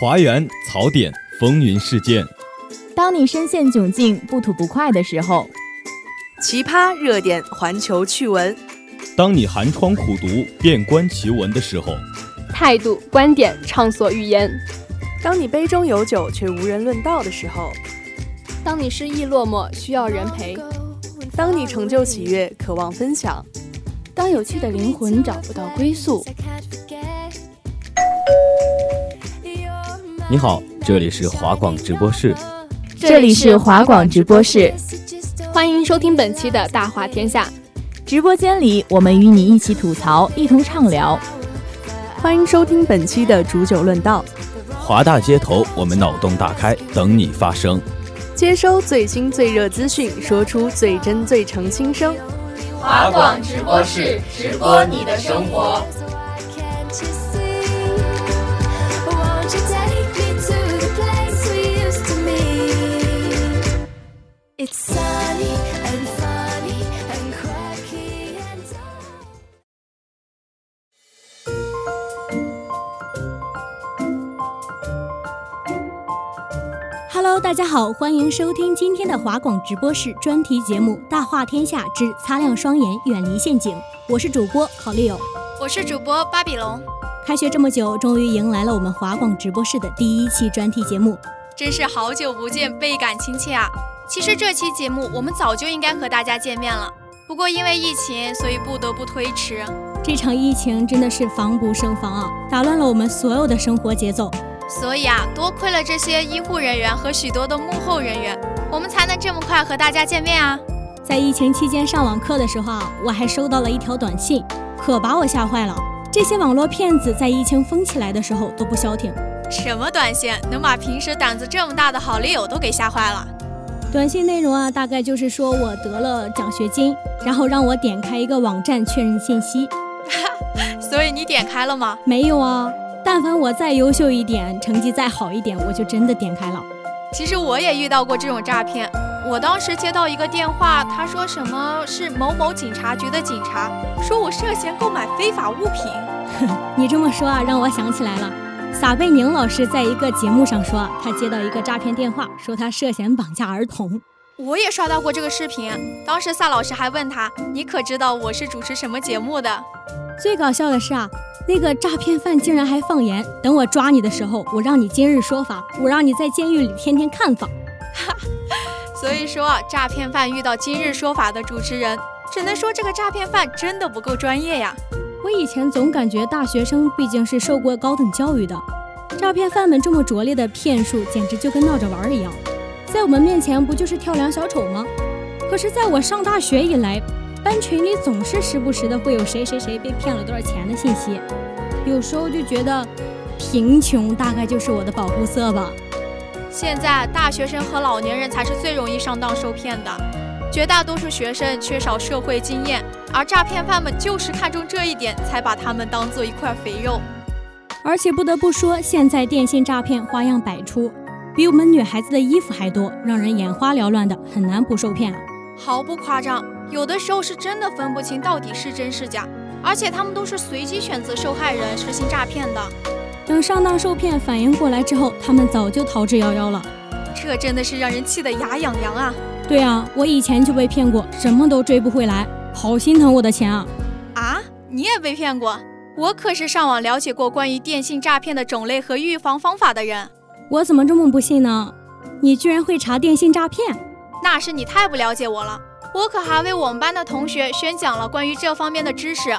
华园槽点，风云事件。当你深陷窘境、不吐不快的时候，奇葩热点，环球趣闻。当你寒窗苦读、遍观奇闻的时候，态度、观点畅所欲言。当你杯中有酒却无人论道的时候，当你失意落寞需要人陪，当你成就喜悦渴望分享，当有趣的灵魂找不到归宿。你好，这里是华广直播室，这里是华广直播室，欢迎收听本期的大话天下。直播间里，我们与你一起吐槽，一同畅聊。欢迎收听本期的煮酒论道。华大街头，我们脑洞大开，等你发声。接收最新最热资讯，说出最真最诚心声。华广直播室，直播你的生活。家好，欢迎收听今天的华广直播室专题节目《大话天下之擦亮双眼，远离陷阱》。我是主播郝利友，我是主播巴比龙。开学这么久，终于迎来了我们华广直播室的第一期专题节目。真是好久不见，倍感亲切啊！其实这期节目我们早就应该和大家见面了，不过因为疫情，所以不得不推迟。这场疫情真的是防不胜防啊，打乱了我们所有的生活节奏。所以啊，多亏了这些医护人员和许多的幕后人员，我们才能这么快和大家见面啊。在疫情期间上网课的时候啊，我还收到了一条短信，可把我吓坏了。这些网络骗子在疫情封起来的时候都不消停。什么短信能把平时胆子这么大的好丽友都给吓坏了？短信内容啊，大概就是说我得了奖学金，然后让我点开一个网站确认信息。所以你点开了吗？没有啊。但凡我再优秀一点，成绩再好一点，我就真的点开了。其实我也遇到过这种诈骗。我当时接到一个电话，他说什么是某某警察局的警察，说我涉嫌购买非法物品。你这么说啊，让我想起来了。撒贝宁老师在一个节目上说，他接到一个诈骗电话，说他涉嫌绑架儿童。我也刷到过这个视频，当时撒老师还问他：“你可知道我是主持什么节目的？”最搞笑的是啊，那个诈骗犯竟然还放言：“等我抓你的时候，我让你今日说法，我让你在监狱里天天看法。”所以说，诈骗犯遇到今日说法的主持人，只能说这个诈骗犯真的不够专业呀。我以前总感觉大学生毕竟是受过高等教育的，诈骗犯们这么拙劣的骗术，简直就跟闹着玩一样，在我们面前不就是跳梁小丑吗？可是，在我上大学以来，班群里总是时不时的会有谁谁谁被骗了多少钱的信息，有时候就觉得贫穷大概就是我的保护色吧。现在大学生和老年人才是最容易上当受骗的，绝大多数学生缺少社会经验。而诈骗犯们就是看中这一点，才把他们当做一块肥肉。而且不得不说，现在电信诈骗花样百出，比我们女孩子的衣服还多，让人眼花缭乱的，很难不受骗啊。毫不夸张，有的时候是真的分不清到底是真是假。而且他们都是随机选择受害人实行诈骗的。等上当受骗反应过来之后，他们早就逃之夭夭了。这真的是让人气得牙痒痒啊！对啊，我以前就被骗过，什么都追不回来。好心疼我的钱啊！啊，你也被骗过？我可是上网了解过关于电信诈骗的种类和预防方法的人。我怎么这么不信呢？你居然会查电信诈骗？那是你太不了解我了。我可还为我们班的同学宣讲了关于这方面的知识。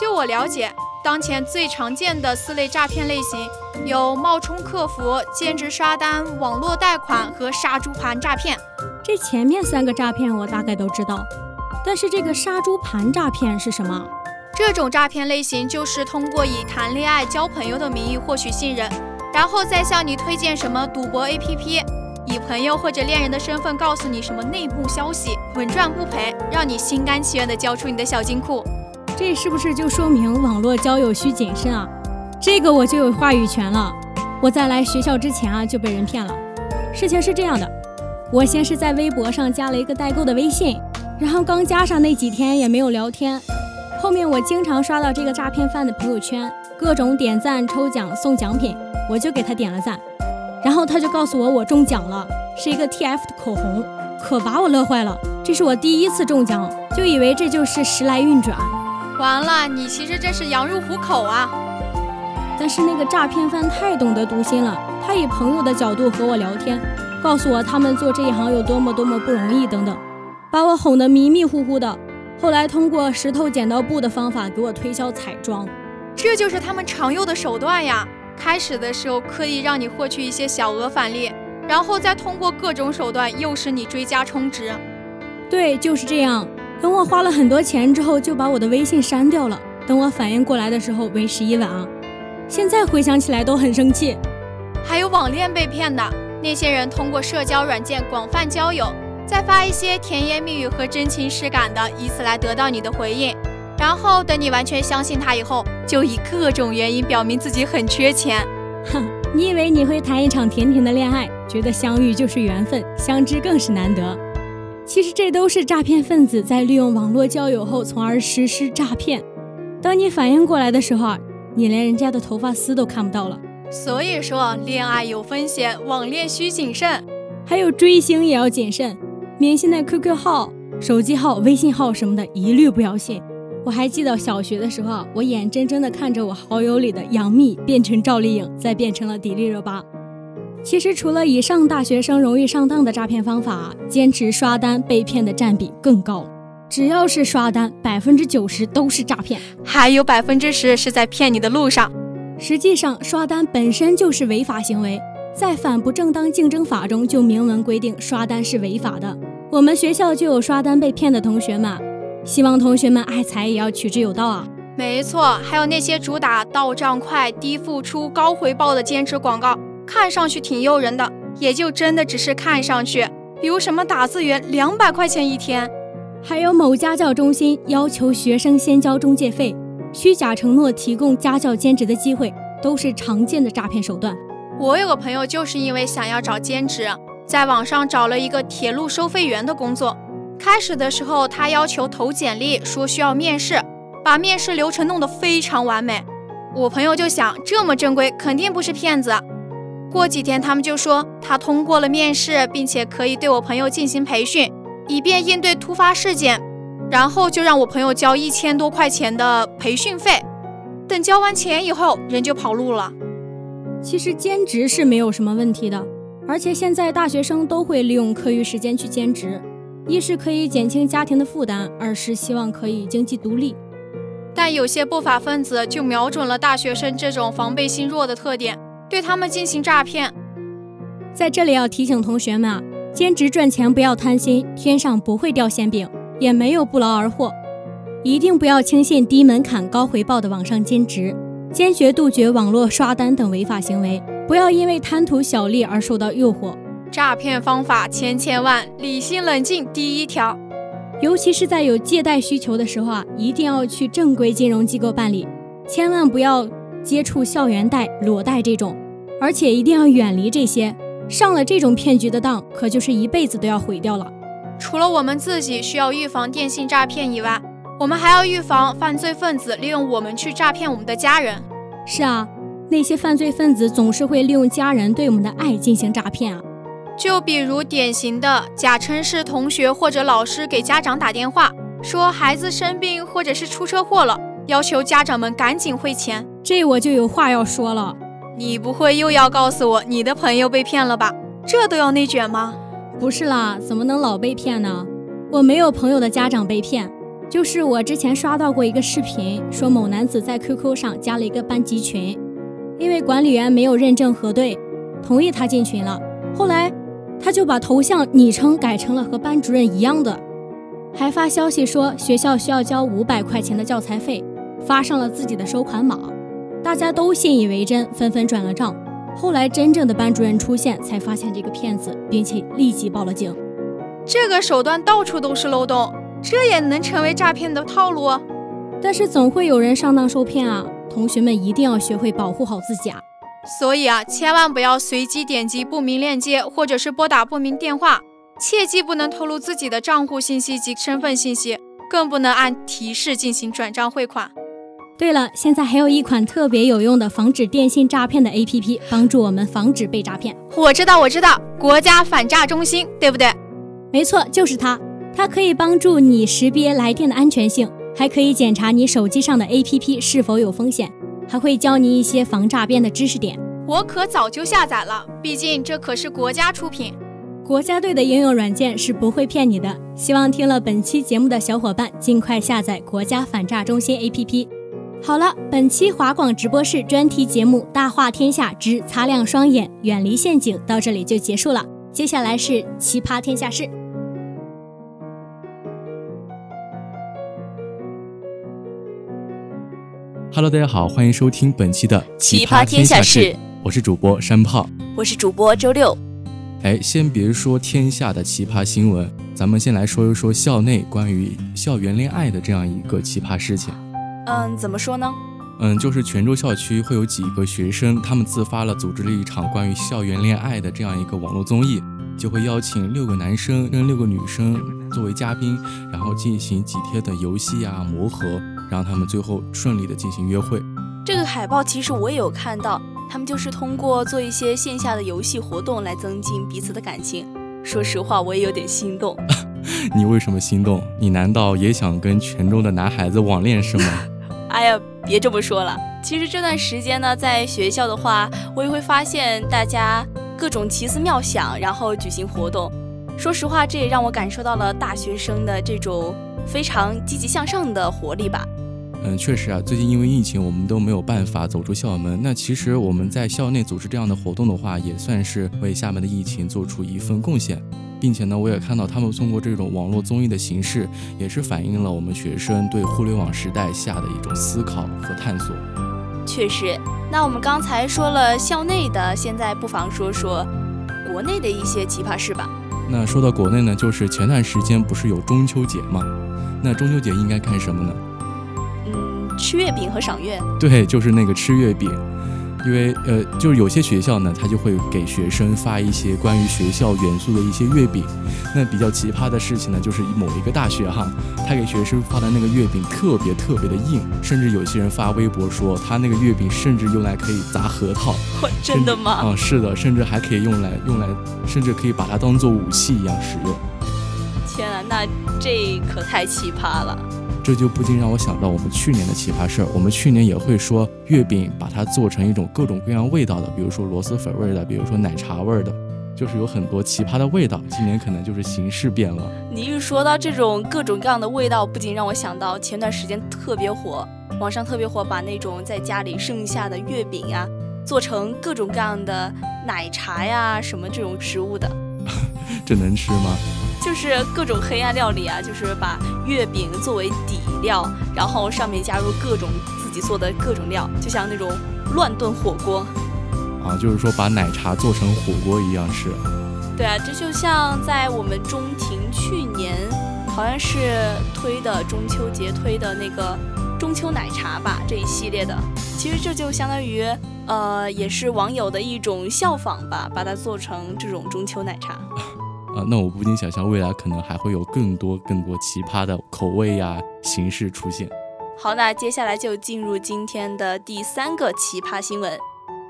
就我了解，当前最常见的四类诈骗类型有冒充客服、兼职刷单、网络贷款和杀猪盘诈骗。这前面三个诈骗我大概都知道。但是这个杀猪盘诈骗是什么？这种诈骗类型就是通过以谈恋爱、交朋友的名义获取信任，然后再向你推荐什么赌博 APP，以朋友或者恋人的身份告诉你什么内幕消息，稳赚不赔，让你心甘情愿地交出你的小金库。这是不是就说明网络交友需谨慎啊？这个我就有话语权了。我在来学校之前啊就被人骗了。事情是这样的，我先是在微博上加了一个代购的微信。然后刚加上那几天也没有聊天，后面我经常刷到这个诈骗犯的朋友圈，各种点赞、抽奖、送奖品，我就给他点了赞。然后他就告诉我我中奖了，是一个 TF 的口红，可把我乐坏了。这是我第一次中奖，就以为这就是时来运转。完了，你其实这是羊入虎口啊！但是那个诈骗犯太懂得读心了，他以朋友的角度和我聊天，告诉我他们做这一行有多么多么不容易等等，把我哄得迷迷糊糊的。后来通过石头剪刀布的方法给我推销彩妆，这就是他们常用的手段呀。开始的时候刻意让你获取一些小额返利，然后再通过各种手段诱使你追加充值。对，就是这样。等我花了很多钱之后，就把我的微信删掉了。等我反应过来的时候，为时已晚啊！现在回想起来都很生气。还有网恋被骗的那些人，通过社交软件广泛交友。再发一些甜言蜜语和真情实感的，以此来得到你的回应。然后等你完全相信他以后，就以各种原因表明自己很缺钱。哼，你以为你会谈一场甜甜的恋爱，觉得相遇就是缘分，相知更是难得。其实这都是诈骗分子在利用网络交友后，从而实施诈骗。当你反应过来的时候啊，你连人家的头发丝都看不到了。所以说，恋爱有风险，网恋需谨慎，还有追星也要谨慎。明星的 QQ 号、手机号、微信号什么的，一律不要信。我还记得小学的时候，我眼睁睁地看着我好友里的杨幂变成赵丽颖，再变成了迪丽热巴。其实，除了以上大学生容易上当的诈骗方法，坚持刷单被骗的占比更高。只要是刷单，百分之九十都是诈骗，还有百分之十是在骗你的路上。实际上，刷单本身就是违法行为，在反不正当竞争法中就明文规定刷单是违法的。我们学校就有刷单被骗的同学们，希望同学们爱财也要取之有道啊！没错，还有那些主打到账快、低付出、高回报的兼职广告，看上去挺诱人的，也就真的只是看上去。比如什么打字员两百块钱一天，还有某家教中心要求学生先交中介费，虚假承诺提供家教兼职的机会，都是常见的诈骗手段。我有个朋友就是因为想要找兼职。在网上找了一个铁路收费员的工作。开始的时候，他要求投简历，说需要面试，把面试流程弄得非常完美。我朋友就想，这么正规，肯定不是骗子。过几天，他们就说他通过了面试，并且可以对我朋友进行培训，以便应对突发事件。然后就让我朋友交一千多块钱的培训费。等交完钱以后，人就跑路了。其实兼职是没有什么问题的。而且现在大学生都会利用课余时间去兼职，一是可以减轻家庭的负担，二是希望可以经济独立。但有些不法分子就瞄准了大学生这种防备心弱的特点，对他们进行诈骗。在这里要提醒同学们啊，兼职赚钱不要贪心，天上不会掉馅饼，也没有不劳而获。一定不要轻信低门槛高回报的网上兼职，坚决杜绝网络刷单等违法行为。不要因为贪图小利而受到诱惑，诈骗方法千千万，理性冷静第一条。尤其是在有借贷需求的时候啊，一定要去正规金融机构办理，千万不要接触校园贷、裸贷这种，而且一定要远离这些。上了这种骗局的当，可就是一辈子都要毁掉了。除了我们自己需要预防电信诈骗以外，我们还要预防犯罪分子利用我们去诈骗我们的家人。是啊。那些犯罪分子总是会利用家人对我们的爱进行诈骗啊，就比如典型的假称是同学或者老师给家长打电话，说孩子生病或者是出车祸了，要求家长们赶紧汇钱。这我就有话要说了，你不会又要告诉我你的朋友被骗了吧？这都要内卷吗？不是啦，怎么能老被骗呢？我没有朋友的家长被骗，就是我之前刷到过一个视频，说某男子在 QQ 上加了一个班级群。因为管理员没有认证核对，同意他进群了。后来，他就把头像昵称改成了和班主任一样的，还发消息说学校需要交五百块钱的教材费，发上了自己的收款码。大家都信以为真，纷纷转了账。后来真正的班主任出现，才发现这个骗子，并且立即报了警。这个手段到处都是漏洞，这也能成为诈骗的套路？但是总会有人上当受骗啊！同学们一定要学会保护好自己啊！所以啊，千万不要随机点击不明链接，或者是拨打不明电话，切记不能透露自己的账户信息及身份信息，更不能按提示进行转账汇款。对了，现在还有一款特别有用的防止电信诈骗的 APP，帮助我们防止被诈骗。我知道，我知道，国家反诈中心，对不对？没错，就是它。它可以帮助你识别来电的安全性，还可以检查你手机上的 APP 是否有风险，还会教你一些防诈骗的知识点。我可早就下载了，毕竟这可是国家出品。国家队的应用软件是不会骗你的。希望听了本期节目的小伙伴尽快下载国家反诈中心 APP。好了，本期华广直播室专题节目《大话天下之擦亮双眼，远离陷阱》到这里就结束了。接下来是奇葩天下事。Hello，大家好，欢迎收听本期的奇葩天下事。我是主播山炮，我是主播周六。哎，先别说天下的奇葩新闻，咱们先来说一说校内关于校园恋爱的这样一个奇葩事情。嗯，怎么说呢？嗯，就是泉州校区会有几个学生，他们自发了组织了一场关于校园恋爱的这样一个网络综艺，就会邀请六个男生跟六个女生作为嘉宾，然后进行几天的游戏啊磨合，让他们最后顺利的进行约会。这个海报其实我也有看到，他们就是通过做一些线下的游戏活动来增进彼此的感情。说实话，我也有点心动。你为什么心动？你难道也想跟泉州的男孩子网恋是吗？哎呀，别这么说了。其实这段时间呢，在学校的话，我也会发现大家各种奇思妙想，然后举行活动。说实话，这也让我感受到了大学生的这种非常积极向上的活力吧。嗯，确实啊，最近因为疫情，我们都没有办法走出校门。那其实我们在校内组织这样的活动的话，也算是为厦门的疫情做出一份贡献。并且呢，我也看到他们通过这种网络综艺的形式，也是反映了我们学生对互联网时代下的一种思考和探索。确实，那我们刚才说了校内的，现在不妨说说国内的一些奇葩事吧。那说到国内呢，就是前段时间不是有中秋节吗？那中秋节应该干什么呢？嗯，吃月饼和赏月。对，就是那个吃月饼。因为呃，就是有些学校呢，他就会给学生发一些关于学校元素的一些月饼。那比较奇葩的事情呢，就是某一个大学哈，他给学生发的那个月饼特别特别的硬，甚至有些人发微博说，他那个月饼甚至用来可以砸核桃。真的吗？啊，是的，甚至还可以用来用来，甚至可以把它当做武器一样使用。天啊，那这可太奇葩了。这就不禁让我想到我们去年的奇葩事儿。我们去年也会说月饼，把它做成一种各种各样味道的，比如说螺蛳粉味的，比如说奶茶味的，就是有很多奇葩的味道。今年可能就是形式变了。你一说到这种各种各样的味道，不仅让我想到前段时间特别火，网上特别火，把那种在家里剩下的月饼呀，做成各种各样的奶茶呀什么这种食物的。这能吃吗？就是各种黑暗料理啊，就是把月饼作为底料，然后上面加入各种自己做的各种料，就像那种乱炖火锅。啊，就是说把奶茶做成火锅一样吃。对啊，这就像在我们中庭去年好像是推的中秋节推的那个中秋奶茶吧这一系列的，其实这就相当于呃也是网友的一种效仿吧，把它做成这种中秋奶茶。啊，那我不禁想象未来可能还会有更多更多奇葩的口味呀形式出现。好，那接下来就进入今天的第三个奇葩新闻。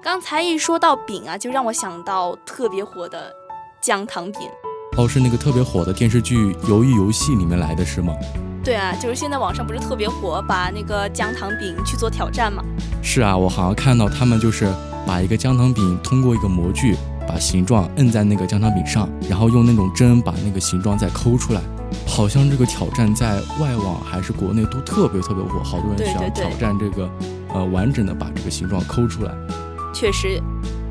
刚才一说到饼啊，就让我想到特别火的姜糖饼。哦，是那个特别火的电视剧《鱿鱼游戏》里面来的是吗？对啊，就是现在网上不是特别火，把那个姜糖饼去做挑战吗？是啊，我好像看到他们就是把一个姜糖饼通过一个模具。把形状摁在那个姜糖饼上，然后用那种针把那个形状再抠出来。好像这个挑战在外网还是国内都特别特别火，好多人想要挑战这个，呃，完整的把这个形状抠出来。确实。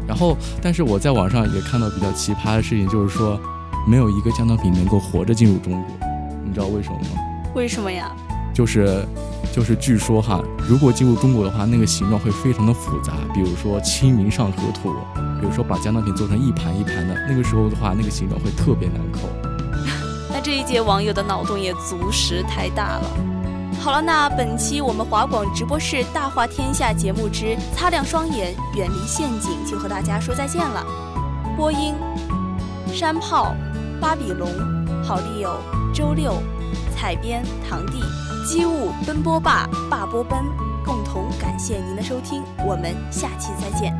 然后，但是我在网上也看到比较奇葩的事情，就是说没有一个姜汤饼能够活着进入中国，你知道为什么吗？为什么呀？就是，就是据说哈，如果进入中国的话，那个形状会非常的复杂，比如说《清明上河图》。比如说把姜糖饼做成一盘一盘的，那个时候的话，那个形状会特别难扣。那这一届网友的脑洞也着实太大了。好了，那本期我们华广直播室大话天下节目之擦亮双眼，远离陷阱，就和大家说再见了。播音：山炮、巴比龙、好丽友、周六、采编：堂弟。机务奔波霸，霸波奔，共同感谢您的收听，我们下期再见。